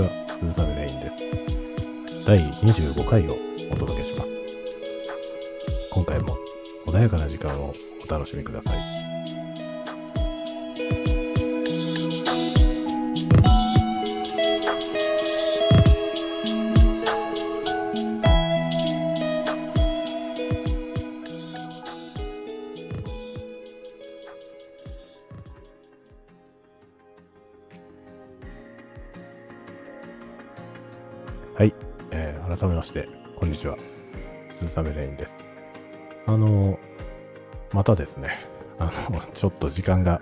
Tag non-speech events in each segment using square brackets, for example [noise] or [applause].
ちは、鈴雨レインです。第25回をお届けします。今回も穏やかな時間をお楽しみください。ちは。鈴雨レインです。あの、またですね、あの、[laughs] ちょっと時間が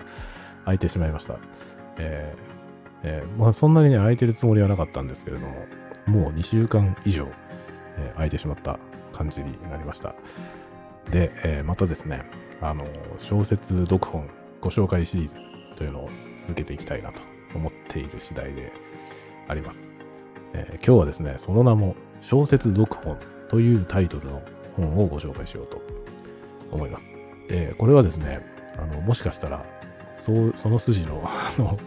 空いてしまいました。えーえーまあ、そんなにね、空いてるつもりはなかったんですけれども、もう2週間以上、えー空いてしまった感じになりました。で、えーまたですね、あの、小説読本ご紹介シリーズというのを続けていきたいなと思っている次第であります。えー今日はですね、その名も小説読本というタイトルの本をご紹介しようと思います。で、これはですね、あの、もしかしたら、そう、その筋の、[laughs] あの、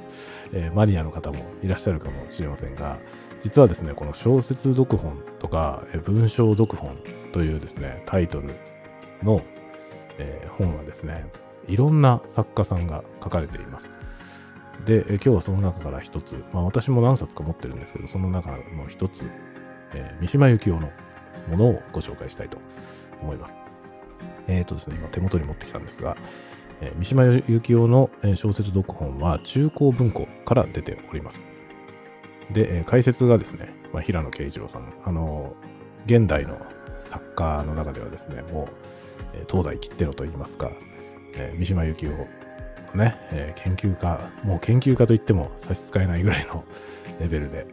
えーマニアの方もいらっしゃるかもしれませんが、実はですね、この小説読本とか、えー文章読本というですね、タイトルの、えー本はですね、いろんな作家さんが書かれています。で、今日はその中から一つ、まあ私も何冊か持ってるんですけど、その中の一つ、えー三島由紀夫のものをご紹介したいと思います。えっ、とですね、今手元に持ってきたんですが、えー三島由紀夫の小説読本は中高文庫から出ております。で、え解説がですね、まあ、平野啓一郎さん、あの現代の作家の中ではですね、もう、え東西切ってのと言いますか、え三島由紀夫のね、え研究家、もう研究家といっても差し支えないぐらいのレベルで、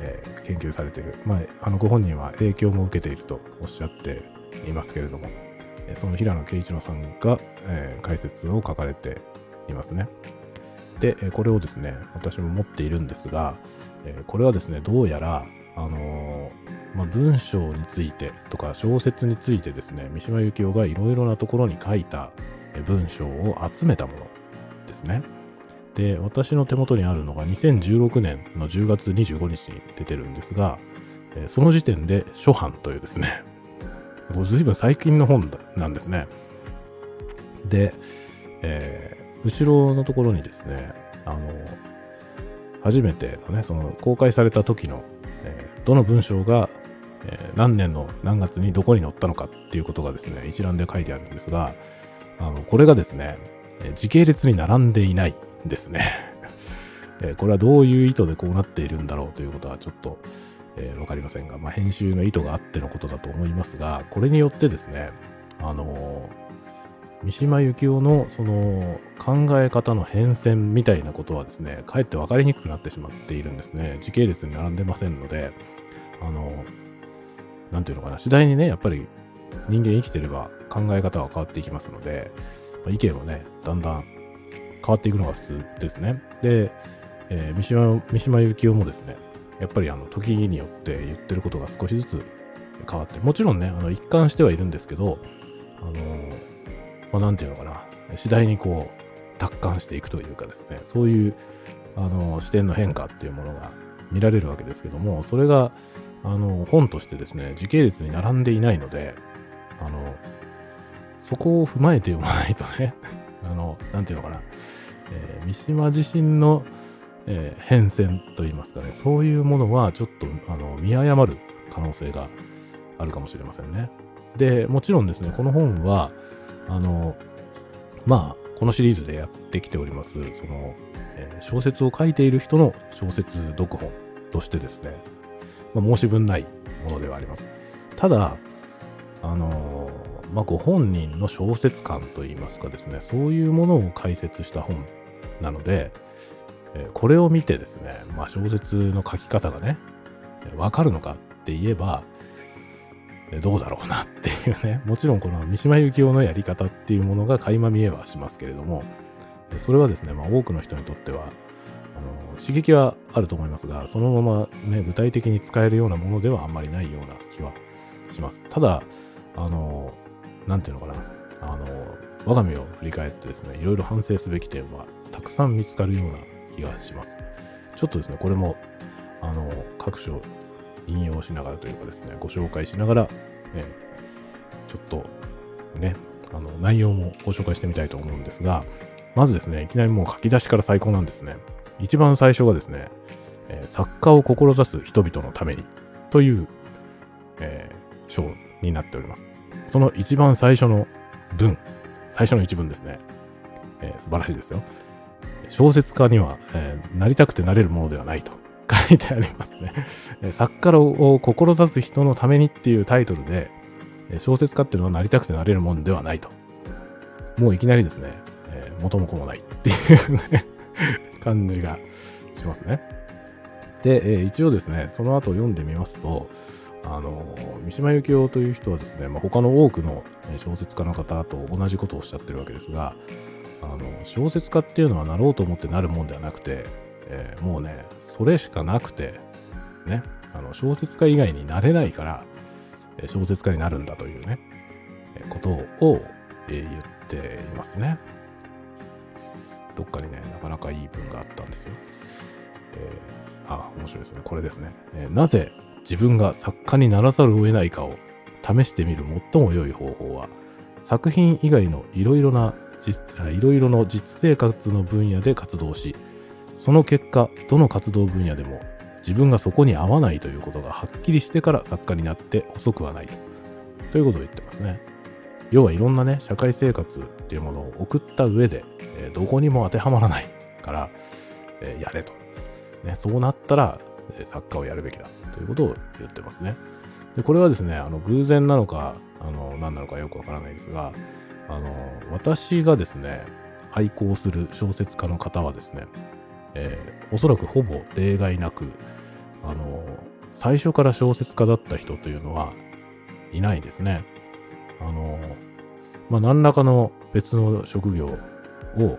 えー研究されている。まあ、あのご本人は影響も受けているとおっしゃっていますけれども、えその平野啓一郎さんが、えー解説を書かれていますね。で、これをですね、私も持っているんですが、えこれはですね、どうやら、あのまあ、文章についてとか小説についてですね、三島由紀夫がいろいろなところに書いた文章を集めたものですね。で、私の手元にあるのが2016年の10月25日に出てるんですが、えーその時点で初版というですね、[laughs] もう随分最近の本だなんですね。で、えー後ろのところにですね、あの、初めてのね、その公開された時の、えーどの文章が、え何年の何月にどこに載ったのかっていうことがですね、一覧で書いてあるんですが、あの、これがですね、時系列に並んでいないですね。[laughs] これはどういう意図でこうなっているんだろうということはちょっと、えーわかりませんが、まあ、編集の意図があってのことだと思いますが、これによってですね、あのー三島由紀夫のその考え方の変遷みたいなことはですね、かえって分かりにくくなってしまっているんですね。時系列に並んでませんので、あの、なんていうのかな、次第にね、やっぱり人間生きてれば考え方は変わっていきますので、ま意見もね、だんだん変わっていくのが普通ですね。で、えー三島三島由紀夫もですね、やっぱりあの時によって言ってることが少しずつ変わって、もちろんね、あの一貫してはいるんですけど、あのまあ、なんていうのかな、次第にこう、達観していくというかですね、そういう、あの、視点の変化っていうものが見られるわけですけども、それが、あの、本としてですね、時系列に並んでいないので、あの、そこを踏まえて読まないとね、あの、なんていうのかな、えー三島自身の、えー変遷といいますかね、そういうものはちょっと、あの、見誤る可能性があるかもしれませんね。で、もちろんですね、この本は、あの、まあ、このシリーズでやってきております、その、えー小説を書いている人の小説読本としてですね、まあ、申し分ないものではあります。ただ、あのまあ、ご本人の小説感といいますかですね、そういうものを解説した本なので、えこれを見てですね、まあ、小説の書き方がね、えわかるのかって言えば、どうだろうなっていうね、[laughs] もちろんこの三島由紀夫のやり方っていうものが垣間見えはしますけれども、それはですね、まあ、多くの人にとっては、あの刺激はあると思いますが、そのままね、具体的に使えるようなものではあんまりないような気はします。ただ、あの、なんていうのかな、あの、我が身を振り返ってですね、いろいろ反省すべき点はたくさん見つかるような気がします。ちょっとですね、これも、あの、各所引用しながらというかですね、ご紹介しながら、えちょっとね、あの、内容もご紹介してみたいと思うんですが、まずですね、いきなりもう書き出しから最高なんですね。一番最初がですね、えー、作家を志す人々のためにという、えー、章になっております。その一番最初の文、最初の一文ですね。えー、素晴らしいですよ。小説家には、えー、なりたくてなれるものではないと [laughs] 書いてありますね。作家を志す人のためにっていうタイトルで、小説家っていうのはなりたくてなれるものではないと。もういきなりですね、えー、元も子もないっていうね [laughs] 感じがしますね。で、えー、一応ですね、その後読んでみますと、あの、三島由紀夫という人はですね、まあ、他の多くの小説家の方と同じことをおっしゃってるわけですが、あの、小説家っていうのはなろうと思ってなるもんではなくて、えー、もうね、それしかなくて、ね、あの、小説家以外になれないから、小説家になるんだというね、ことを、え言っていますね。どっかにね、なかなかいい文があったんですよ。えー、あ、面白いですね。これですね。えー、なぜ自分が作家にならざるを得ないかを試してみる最も良い方法は、作品以外のいろいろないろいろの実生活の分野で活動し、その結果、どの活動分野でも自分がそこに合わないということがはっきりしてから作家になって遅くはないということを言ってますね。要はいろんなね、社会生活っていうものを送った上で、えー、どこにも当てはまらないから、えー、やれと。ね、そうなったら、えー、作家をやるべきだということを言ってますね。で、これはですね、あの、偶然なのか、あの、何なのかよくわからないですが、あの、私がですね、愛好する小説家の方はですね、えー、おそらくほぼ例外なく、あの、最初から小説家だった人というのはいないですね。あの、まあ、何らかの別の職業を、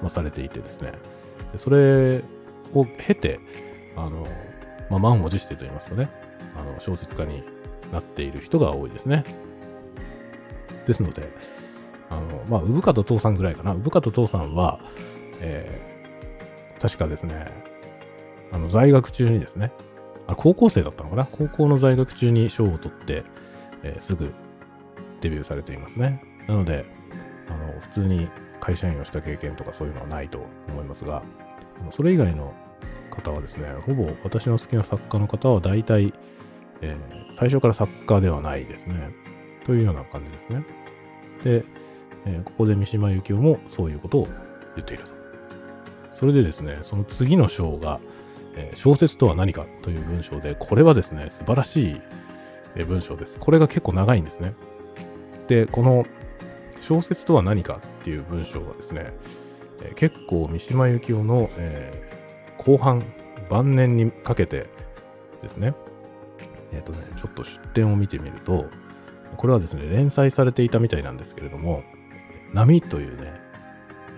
まあ、されていてですね、それを経て、あの、まあ、満を持してと言いますかね、あの、小説家になっている人が多いですね。ですので、あの、まあ、産方父さんぐらいかな。産方父さんは、えー、確かですね、あの、在学中にですね、あ高校生だったのかな高校の在学中に賞を取って、えー、すぐデビューされていますね。なので、あの、普通に会社員をした経験とかそういうのはないと思いますが、それ以外の方はですね、ほぼ私の好きな作家の方は大体、えー、最初から作家ではないですね。というような感じですね。で、えー、ここで三島由紀夫もそういうことを言っていると。それでですね、その次の章が、えー、小説とは何かという文章で、これはですね、素晴らしい、え文章です。これが結構長いんですね。で、この小説とは何かっていう文章がですね、えー、結構三島由紀夫の、え、後半、晩年にかけてですね、えっ、ー、とね、ちょっと出典を見てみると、これはですね、連載されていたみたいなんですけれども、波というね、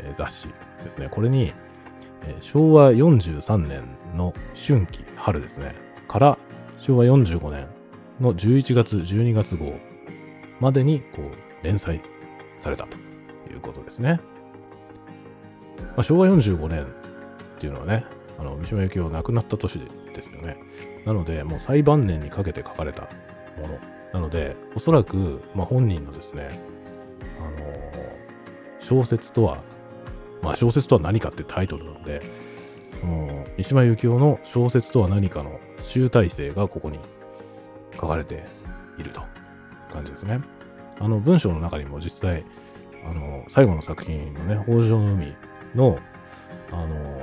え雑誌ですね、これに、え昭和43年の春季、春ですね、から昭和45年の11月、12月号までにこう連載されたということですね。まあ、昭和45年っていうのはね、あの三島由紀夫亡くなった年ですよね。なので、もう最晩年にかけて書かれたもの。なので、おそらく、まあ、本人のですね、あの、小説とは、まあ、小説とは何かってタイトルなので、その、三島由紀夫の小説とは何かの集大成がここに書かれていると。感じですね。あの文章の中にも実際、あの、最後の作品のね、北条の海の、あの、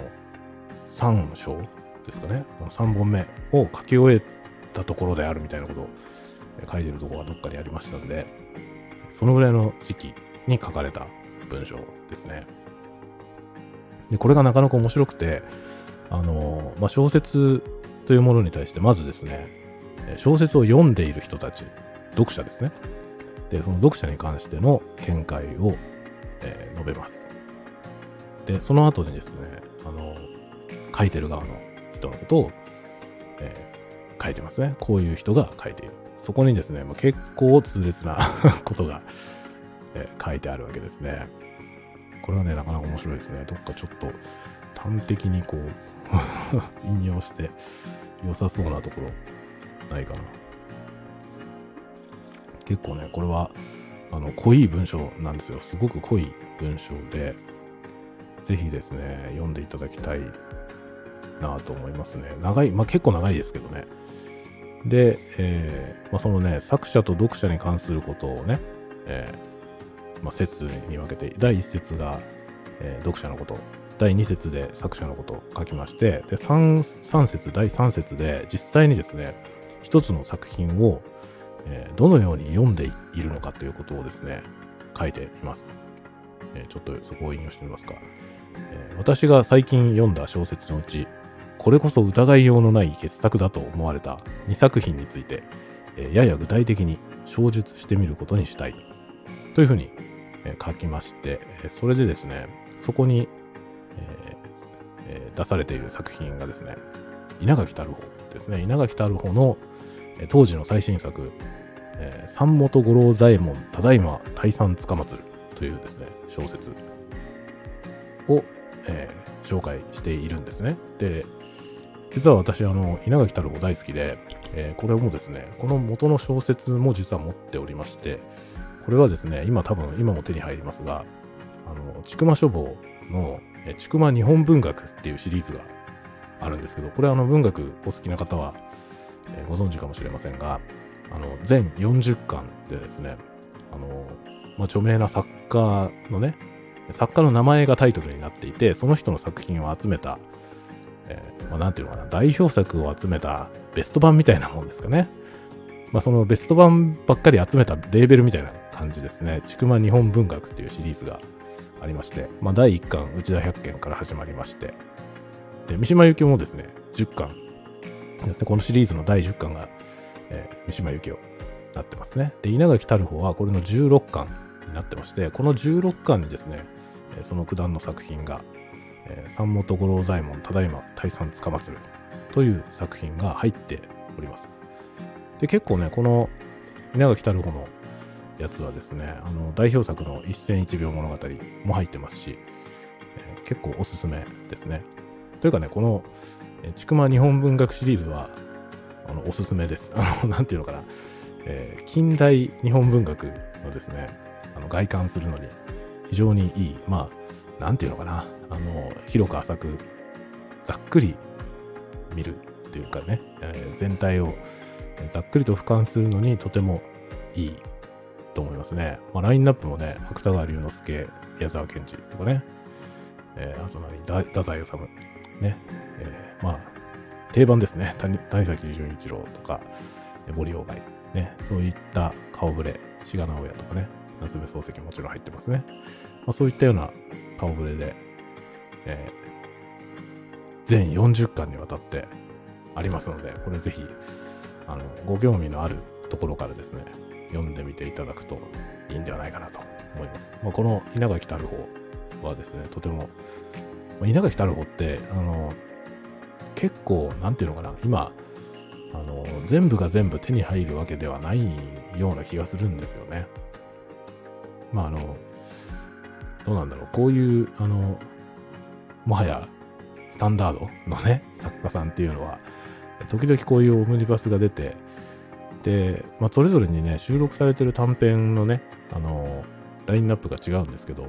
3章ですかね、3本目を書き終えたところであるみたいなことを書いてるところがどっかにありましたんで、そのぐらいの時期に書かれた文章ですね。で、これがなかなか面白くて、あの、まあ、小説というものに対して、まずですね、小説を読んでいる人たち読者ですね。で、その読者に関しての見解を、えー、述べます。で、その後にですね、あの、書いてる側の人のことを、えー、書いてますね。こういう人が書いている。そこにですね、もう結構痛烈な [laughs] ことが、えー、書いてあるわけですね。これはね、なかなか面白いですね。どっかちょっと端的にこう [laughs] 引用して良さそうなところないかな。結構ね、これは、あの、濃い文章なんですよ。すごく濃い文章で、ぜひですね、読んでいただきたいなと思いますね。長い、まあ結構長いですけどね。で、えー、まあ、そのね、作者と読者に関することをね、えー、まあ、説に分けて、第1節が、えー、読者のこと、第2節で作者のことを書きまして、で、3, 3節、第3節で実際にですね、一つの作品を、えー、どのように読んでいるのかということをですね、書いています。えー、ちょっとそこを引用してみますか、えー、私が最近読んだ小説のうち、これこそ疑いようのない傑作だと思われた2作品について、えやや具体的に詳述してみることにしたい。というふうに、え書きまして、えそれでですね、そこに、えー、出されている作品がですね、稲垣太郎ですね。稲垣太郎の、え当時の最新作、え、三本五郎左衛門、ただいま大山つかまつるというですね、小説を、えー、紹介しているんですね。で、実は私、あの、稲垣太郎大好きで、えー、これもですね、この元の小説も実は持っておりまして、これはですね、今多分、今も手に入りますが、あの、ちくま書房の、えちくま日本文学っていうシリーズがあるんですけど、これあの、文学お好きな方は、えー、ご存知かもしれませんが、あの、全40巻でですね、あの、まあ、著名な作家のね、作家の名前がタイトルになっていて、その人の作品を集めた、まあ、なんていうのかな、代表作を集めたベスト版みたいなもんですかね。まあ、そのベスト版ばっかり集めたレーベルみたいな感じですね。ちくま日本文学っていうシリーズがありまして、まあ、第1巻、内田百軒から始まりまして、で、三島由紀夫もですね、10巻ですね、このシリーズの第10巻が、えー、三島由紀夫なってますね。で、稲垣たる方はこれの16巻になってまして、この16巻にですね、その九段の作品が、えー、三本五郎左衛門、ただいま大山つかまつるという作品が入っております。で、結構ね、この稲垣太郎のやつはですね、あの、代表作の一戦一秒物語も入ってますし、えー、結構おすすめですね。というかね、この、えー、ちくま日本文学シリーズは、あの、おすすめです。あの、[laughs] なんていうのかな、えー、近代日本文学のですね、あの、外観するのに非常にいい、まあ、なんていうのかな、あの、広く浅く、ざっくり見るっていうかね、えー、全体をざっくりと俯瞰するのにとてもいいと思いますね。まあ、ラインナップもね、芥川龍之介、矢沢賢治とかね、えー、あと何、太宰治、ね、えー、まあ、定番ですね。谷谷崎潤一郎とか、森鴎外、ね、そういった顔ぶれ、志賀直哉とかね、夏目漱石もちろん入ってますね。まあ、そういったような顔ぶれで、えー、全40巻にわたってありますので、これぜひ、あの、ご興味のあるところからですね、読んでみていただくといいんではないかなと思います。まあ、この稲垣太郎はですね、とても、まあ、稲垣太郎って、あの、結構、なんていうのかな、今、あの、全部が全部手に入るわけではないような気がするんですよね。まあ、あの、どうなんだろう、こういう、あの、もはや、スタンダードのね、作家さんっていうのは、時々こういうオムニバスが出て、で、まあ、それぞれにね、収録されてる短編のね、あのー、ラインナップが違うんですけど、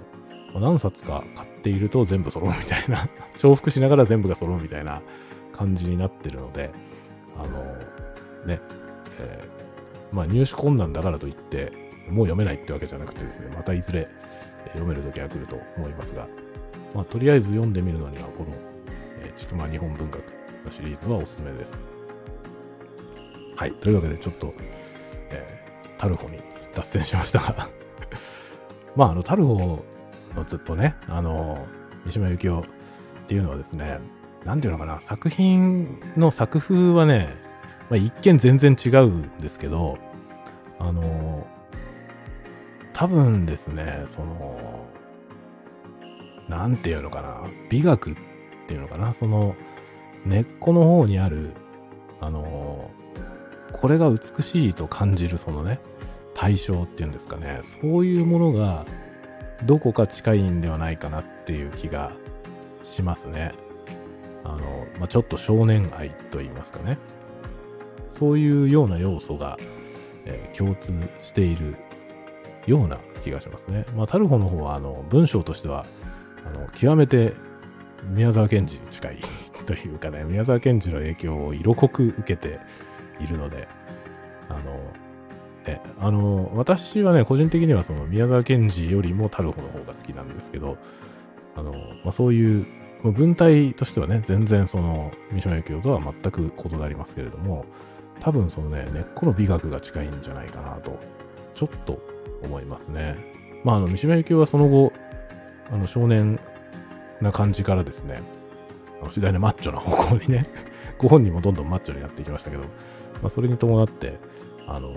ま、何冊か買っていると全部揃うみたいな [laughs] 重複しながら全部が揃うみたいな感じになってるので、あのー、ね、えー、まあ、入手困難だからといって、もう読めないってわけじゃなくてですね、またいずれ読める時が来ると思いますが、まあ、とりあえず読んでみるのには、この、えー、ちくま日本文学のシリーズはおすすめです。はい。というわけで、ちょっと、えー、タルホに脱線しましたが [laughs] まあ、あの、タルホのずっとね、あの、三島由紀夫っていうのはですね、なんていうのかな、作品の作風はね、まあ、一見全然違うんですけど、あの、多分ですね、その、なんていうのかな、美学っていうのかな、その、根っこの方にある、あの、これが美しいと感じるそのね、対象っていうんですかね、そういうものがどこか近いんではないかなっていう気がしますね。あの、まあ、ちょっと少年愛と言いますかね。そういうような要素が、えー、共通しているような気がしますね。まあ、タルホの方は、あの、文章としては、あの、極めて宮沢賢治に近いというかね、宮沢賢治の影響を色濃く受けているので、あの、ね、あの、私はね、個人的にはその宮沢賢治よりもタルホの方が好きなんですけど、あの、まあ、そういう文体としてはね、全然その三島由紀夫とは全く異なりますけれども、多分そのね、根っこの美学が近いんじゃないかなと、ちょっと思いますね。まあ、あの、三島由紀夫はその後、あの、少年な感じからですね、次第にマッチョな方向にね、[laughs] ご本人もどんどんマッチョになっていきましたけど、まあ、それに伴って、あの、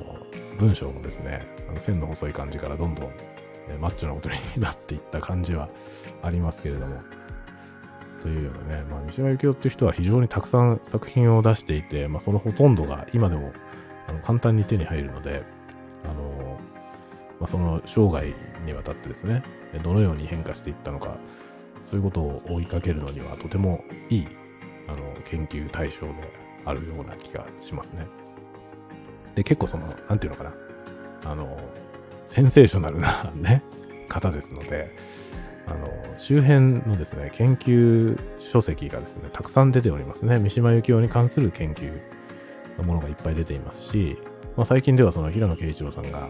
文章もですね、あの線の細い感じからどんどん、えマッチョなことになっていった感じはありますけれども、というようなね、まあ、三島由紀夫っていう人は非常にたくさん作品を出していて、まあ、そのほとんどが今でもあの簡単に手に入るので、あのまあ、その生涯にわたってですね、どのように変化していったのか、そういうことを追いかけるのにはとてもいいあの研究対象であるような気がしますね。で、結構その、なんていうのかな、あの、センセーショナルな [laughs] ね、方ですので、あの、周辺のですね、研究書籍がですね、たくさん出ておりますね。三島由紀夫に関する研究のものがいっぱい出ていますし、まあ、最近ではその平野啓一郎さんが、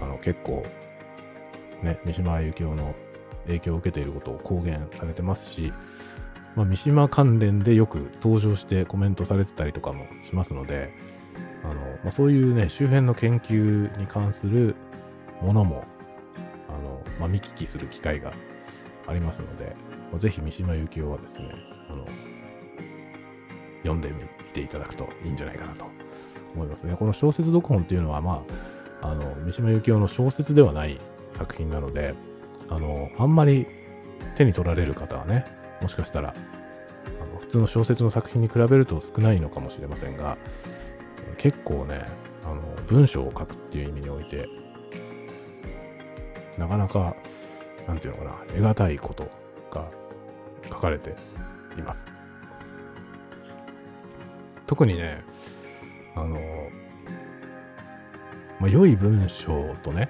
あの、結構、ね、三島由紀夫の影響を受けていることを公言されてますし、まあ、三島関連でよく登場してコメントされてたりとかもしますので、あの、まあ、そういうね、周辺の研究に関するものも、あの、まあ、見聞きする機会がありますので、ぜひ三島由紀夫はですね、あの、読んでみていただくといいんじゃないかなと思いますね。この小説読本っていうのは、まあ、あの、三島由紀夫の小説ではない作品なので、あの、あんまり手に取られる方はね、もしかしたら、あの普通の小説の作品に比べると少ないのかもしれませんが、結構ね、あの、文章を書くっていう意味において、なかなかなんていうのかな、得難いことが書かれています。特にね、あの、まあ、良い文章とね、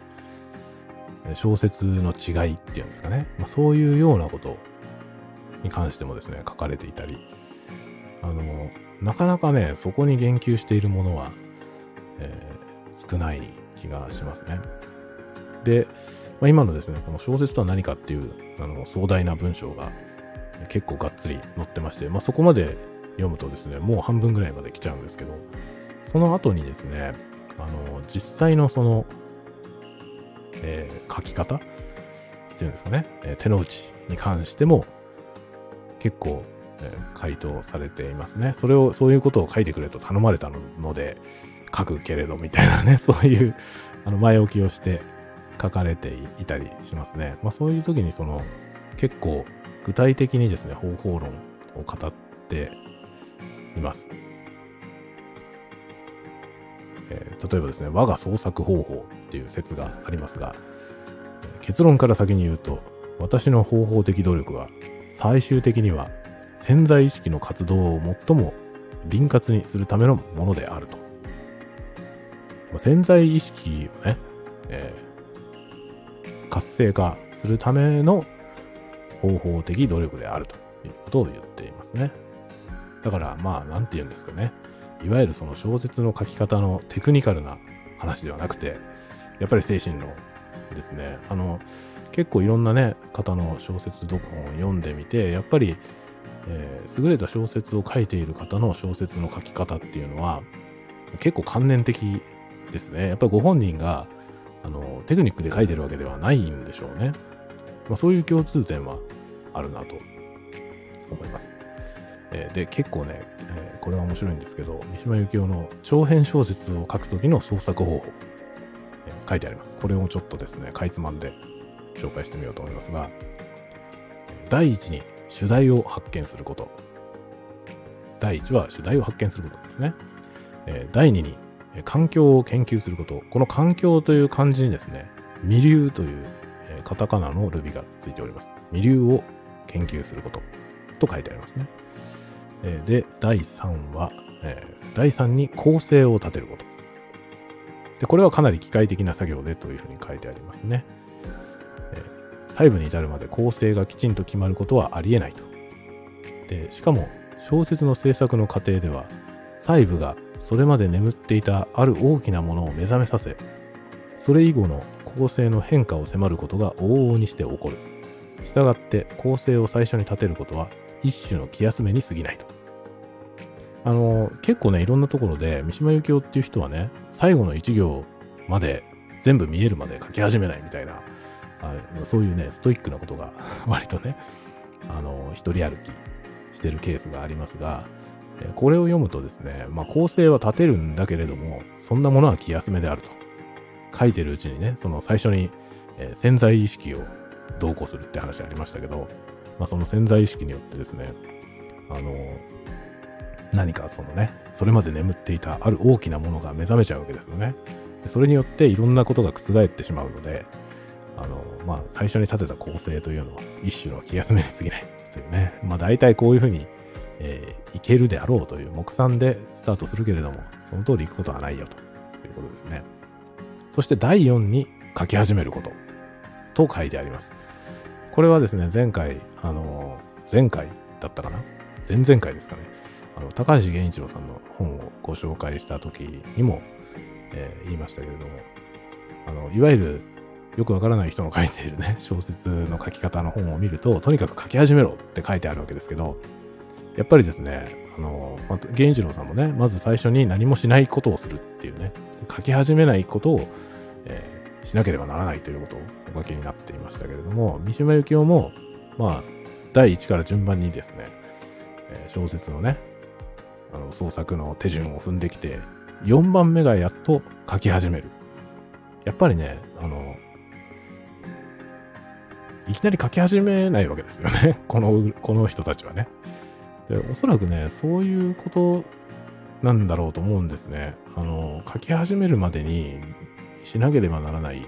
小説の違いっていうんですかね、まあ、そういうようなことに関してもですね、書かれていたり、あの、なかなかね、そこに言及しているものは、えー、少ない気がしますね。で、まあ、今のですね、この小説とは何かっていうあの壮大な文章が結構がっつり載ってまして、まあ、そこまで読むとですね、もう半分ぐらいまで来ちゃうんですけど、その後にですね、あの、実際のその、えー、書き方？っていうんですかね、えー、手の内に関しても結構、えー、回答されていますね。それを、そういうことを書いてくれと頼まれたので、書くけれどみたいなね、[laughs] そういうあの前置きをして書かれていたりしますね。まあ、そういう時にその結構具体的にですね、方法論を語っています。えー、例えばですね、我が創作方法っていう説がありますが、結論から先に言うと、私の方法的努力は最終的には潜在意識の活動を最も輪活にするためのものであると。潜在意識をね、えー活性化するための方法的努力であるということを言っていますね。だからまあ、なんて言うんですかね。いわゆるその小説の書き方のテクニカルな話ではなくて、やっぱり精神論ですね。あの、結構いろんなね、方の小説読本を読んでみて、やっぱり、えー、優れた小説を書いている方の小説の書き方っていうのは、結構観念的ですね。やっぱりご本人があの、テクニックで書いてるわけではないんでしょうね。まあ、そういう共通点はあるなと思います。えー、で、結構ね、えー、これは面白いんですけど、三島由紀夫の長編小説を書くときの創作方法、えー、書いてあります。これをちょっとですね、かいつまんで紹介してみようと思いますが、第一に主題を発見すること。第一は主題を発見することですね。え第二に環境を研究すること。この環境という漢字にですね、未流という、えカタカナのルビがついております。未流を研究することと書いてありますね。えで、第3は、えー第3に構成を立てること。で、これはかなり機械的な作業でというふうに書いてありますね。えー細部に至るまで構成がきちんと決まることはありえないと。で、しかも小説の制作の過程では、細部がそれまで眠っていたある大きなものを目覚めさせ、それ以後の構成の変化を迫ることが往々にして起こる。したがって構成を最初に立てることは一種の気休めに過ぎないと。あの、結構ね、いろんなところで、三島由紀夫っていう人はね、最後の一行まで全部見えるまで書き始めないみたいな、あそういうね、ストイックなことが [laughs] 割とね、あの、一人歩きしてるケースがありますが、これを読むとですね、まあ、構成は立てるんだけれども、そんなものは気休めであると。書いてるうちにね、その最初に、えー潜在意識を同行するって話ありましたけど、まあ、その潜在意識によってですね、あの、何かそのね、それまで眠っていたある大きなものが目覚めちゃうわけですよね。それによっていろんなことが覆ってしまうので、あの、まあ、最初に立てた構成というのは一種の気休めに過ぎないというね、まあ、大体こういうふうに、えーいけるであろうという目算でスタートするけれども、その通り行くことはないよということですね。そして第4に書き始めることと書いてあります。これはですね、前回、あの、前回だったかな？前々回ですかね。あの、高橋源一郎さんの本をご紹介した時にも、えー言いましたけれども、あの、いわゆるよくわからない人の書いているね、[laughs] 小説の書き方の本を見ると、とにかく書き始めろって書いてあるわけですけど、やっぱりですね、あの、まあ源一郎さんもね、まず最初に何もしないことをするっていうね、書き始めないことを、えーしなければならないということをお書きになっていましたけれども、三島由紀夫も、まあ、第1から順番にですね、えー小説のね、あの創作の手順を踏んできて、4番目がやっと書き始める。やっぱりね、あの、いきなり書き始めないわけですよね。[laughs] この、この人たちはね。で、おそらくね、そういうことなんだろうと思うんですね。あの、書き始めるまでにしなければならない、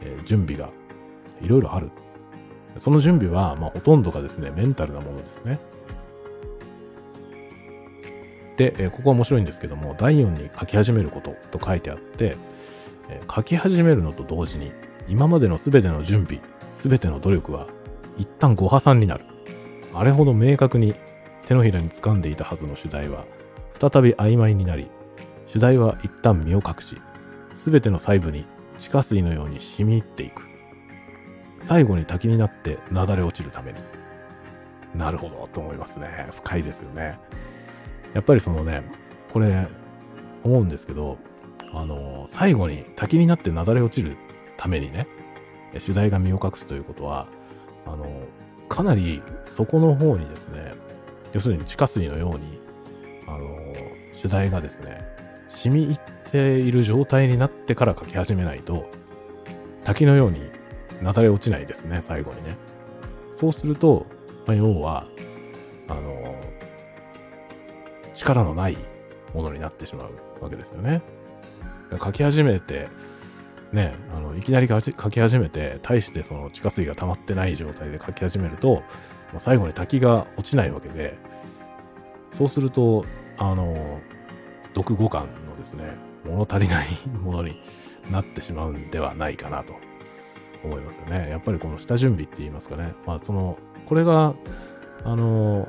えー準備がいろいろある。その準備は、まあ、ほとんどがですね、メンタルなものですね。で、えここは面白いんですけども、第4に書き始めることと書いてあって、え書き始めるのと同時に、今までの全ての準備、全ての努力は、一旦ご破産になる。あれほど明確に手のひらに掴んでいたはずの主題は、再び曖昧になり、主題は一旦身を隠し、全ての細部に地下水のように染み入っていく。最後に滝になってなだれ落ちるために。なるほど、と思いますね。深いですよね。やっぱりそのね、これ、思うんですけど、あの、最後に滝になってなだれ落ちるためにね、主題が身を隠すということは、あの、かなり底の方にですね、要するに地下水のように、あの、主題がですね、染み入っている状態になってから書き始めないと、滝のようになだれ落ちないですね、最後にね。そうすると、まあ、要は、あの、力のないものになってしまうわけですよね。書き始めて、ね、あのいきなり書き書き始めて、大してその地下水が溜まってない状態で書き始めると、ま最後に滝が落ちないわけで、そうすると、あの、読語感のですね、物足りないものになってしまうんではないかなと思いますよね。やっぱりこの下準備って言いますかね。まあその、これが、あの、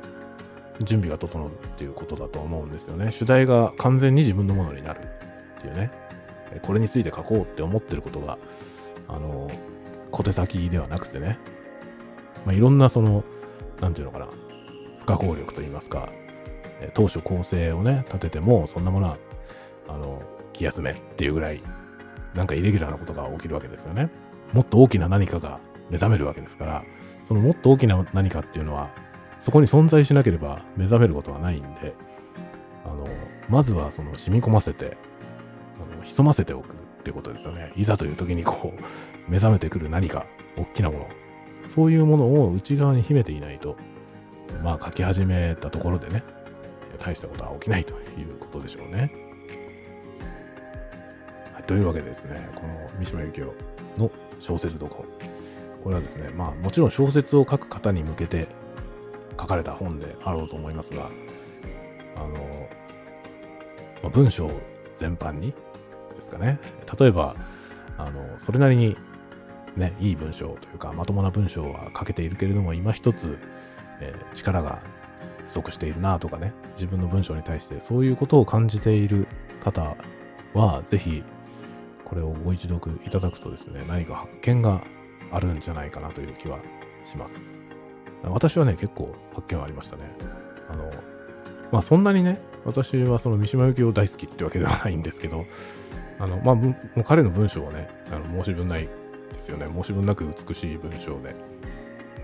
準備が整うっていうことだと思うんですよね。主題が完全に自分のものになるっていうね。これについて書こうって思ってることが、あの、小手先ではなくてね。まあいろんなその、なんていうのかな、不可抗力と言いますか、当初構成をね、立てても、そんなものは、あの、気休めっていうぐらい、なんかイレギュラーなことが起きるわけですよね。もっと大きな何かが目覚めるわけですから、そのもっと大きな何かっていうのは、そこに存在しなければ目覚めることはないんで、あの、まずはその染み込ませて、あの潜ませておくってことですよね。いざという時にこう、[laughs] 目覚めてくる何か、大きなもの、そういうものを内側に秘めていないと、まあ書き始めたところでね、大したことは起きないということでしょうね。はい、というわけでですね、この三島由紀夫の小説読本。これはですね、まあもちろん小説を書く方に向けて書かれた本であろうと思いますが、あの、まあ、文章全般にですかね。例えば、あの、それなりにね、いい文章というか、まともな文章は書けているけれども、今一つ、えー、力が不足しているなとかね、自分の文章に対してそういうことを感じている方は、ぜひ、これをご一読いただくとですね、何か発見があるんじゃないかなという気はします。私はね、結構発見はありましたね。あの、まあそんなにね、私はその三島由紀夫大好きってわけではないんですけど、あの、まあ、もう彼の文章はね、あの申し分ないですよね。申し分なく美しい文章で。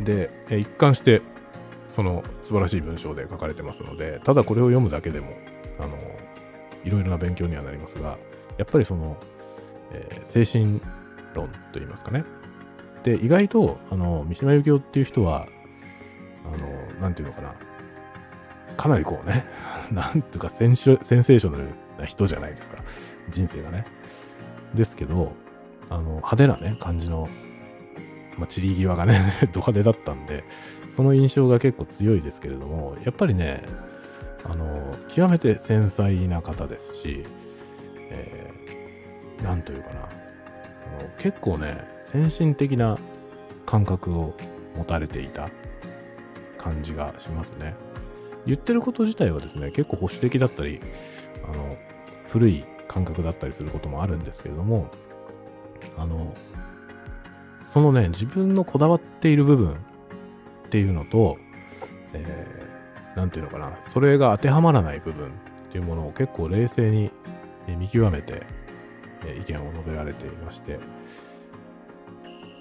で、一貫して、その素晴らしい文章で書かれてますので、ただこれを読むだけでも、あの、いろいろな勉強にはなりますが、やっぱりその、えー、精神論といいますかね。で、意外と、あの、三島由紀夫っていう人は、あの、なんていうのかな、かなりこうね、[laughs] なんとかセンセーショナルな人じゃないですか。人生がね。ですけど、あの、派手なね、感じの、まあ、散り際がね [laughs] ド派手だったんで、その印象が結構強いですけれども、やっぱりね、あの、極めて繊細な方ですし、えー、なんというかな、あの結構ね、先進的な感覚を持たれていた感じがしますね。言ってること自体はですね、結構保守的だったり、あの、古い感覚だったりすることもあるんですけれども、あの、そのね、自分のこだわっている部分っていうのと、えー、ていうのかな、それが当てはまらない部分っていうものを結構冷静に見極めて、え意見を述べられていまして、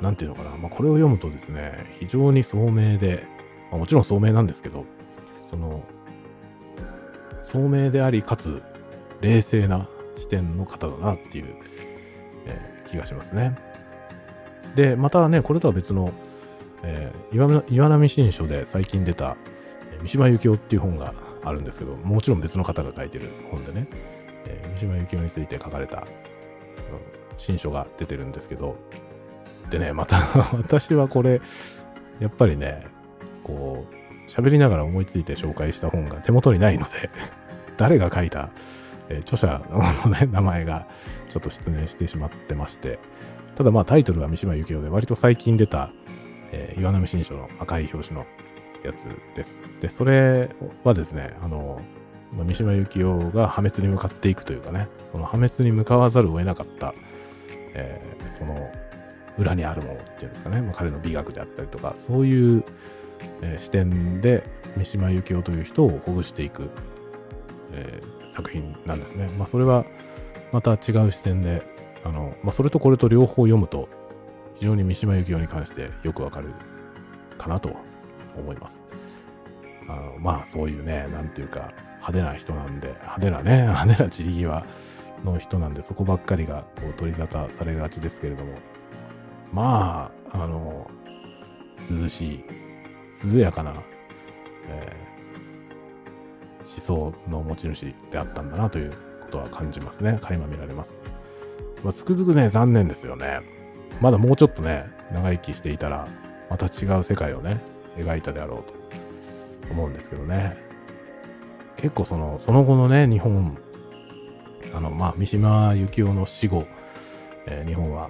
なんていうのかな、まあ、これを読むとですね、非常に聡明で、まあ、もちろん聡明なんですけど、その、聡明であり、かつ、冷静な視点の方だなっていう、えー、気がしますね。で、またね、これとは別の、えー、岩波新書で最近出た、三島由紀夫っていう本があるんですけど、もちろん別の方が書いてる本でね、えー、三島由紀夫について書かれた、うん、新書が出てるんですけど、でね、また [laughs] 私はこれ、やっぱりね、こう、喋りながら思いついて紹介した本が手元にないので [laughs] 誰が書いたえー、著者の、ね、名前がちょっと失念してしまってまして、ただまあタイトルは三島由紀夫で割と最近出た、えー、岩波新書の赤い表紙のやつです。で、それはですね、あの、まあ、三島由紀夫が破滅に向かっていくというかね、その破滅に向かわざるを得なかった、えー、その裏にあるものっていうんですかね、まあ、彼の美学であったりとか、そういう、えー、視点で三島由紀夫という人をほぐしていく、えー、作品なんですね。まあ、それはまた違う視点で、あの、まあ、それとこれと両方読むと、非常に三島由紀夫に関してよくわかるかなと思います。あのまあ、そういうね、なんていうか、派手な人なんで、派手なね、[laughs] 派手な散り際の人なんで、そこばっかりがこう取り沙汰されがちですけれども、まあ、あの、涼しい、涼やかな、え思想の持ち主であったんだなということは感じますね。垣間見られます。まあ、つくづくね、残念ですよね。まだもうちょっとね、長生きしていたら、また違う世界をね、描いたであろうと思うんですけどね。結構その、その後のね、日本、あの、まあ、三島由紀夫の死後、えー、日本は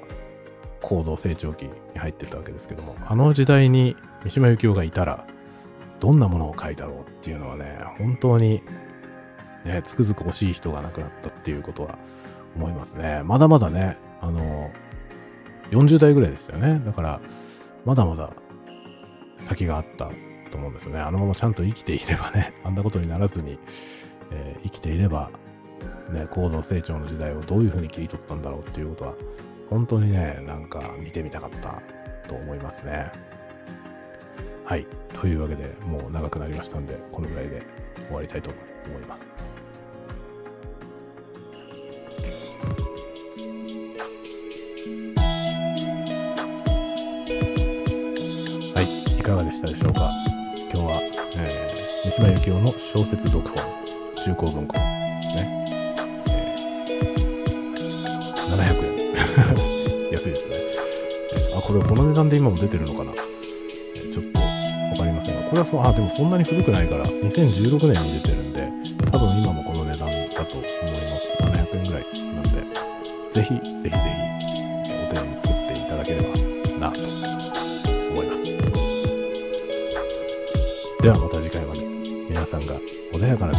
高度成長期に入ってたわけですけども、あの時代に三島由紀夫がいたら、どんなものを書いたろうっていうのはね、本当に、ね、つくづく欲しい人が亡くなったっていうことは思いますね。まだまだね、あの、40代ぐらいですよね。だから、まだまだ先があったと思うんですよね。あのままちゃんと生きていればね、あんなことにならずに、えー、生きていれば、ね、高度成長の時代をどういうふうに切り取ったんだろうっていうことは、本当にね、なんか見てみたかったと思いますね。はい。というわけで、もう長くなりましたんで、このぐらいで終わりたいと思います。はい。いかがでしたでしょうか？今日は、えー、三島由紀夫の小説読本、中高文庫ですね。えー、700円。[laughs] 安いですね。あ、これこの値段で今も出てるのかな？ちょっとわかりませんがこれはそう、あ、でもそんなに古くないから、2016年に出てるんで、多分今もこの値段だと思います。700円ぐらいなんで、ぜひ、ぜひぜひ、お手に取っていただければなと思います。ではまた次回まで、皆さんが穏やかな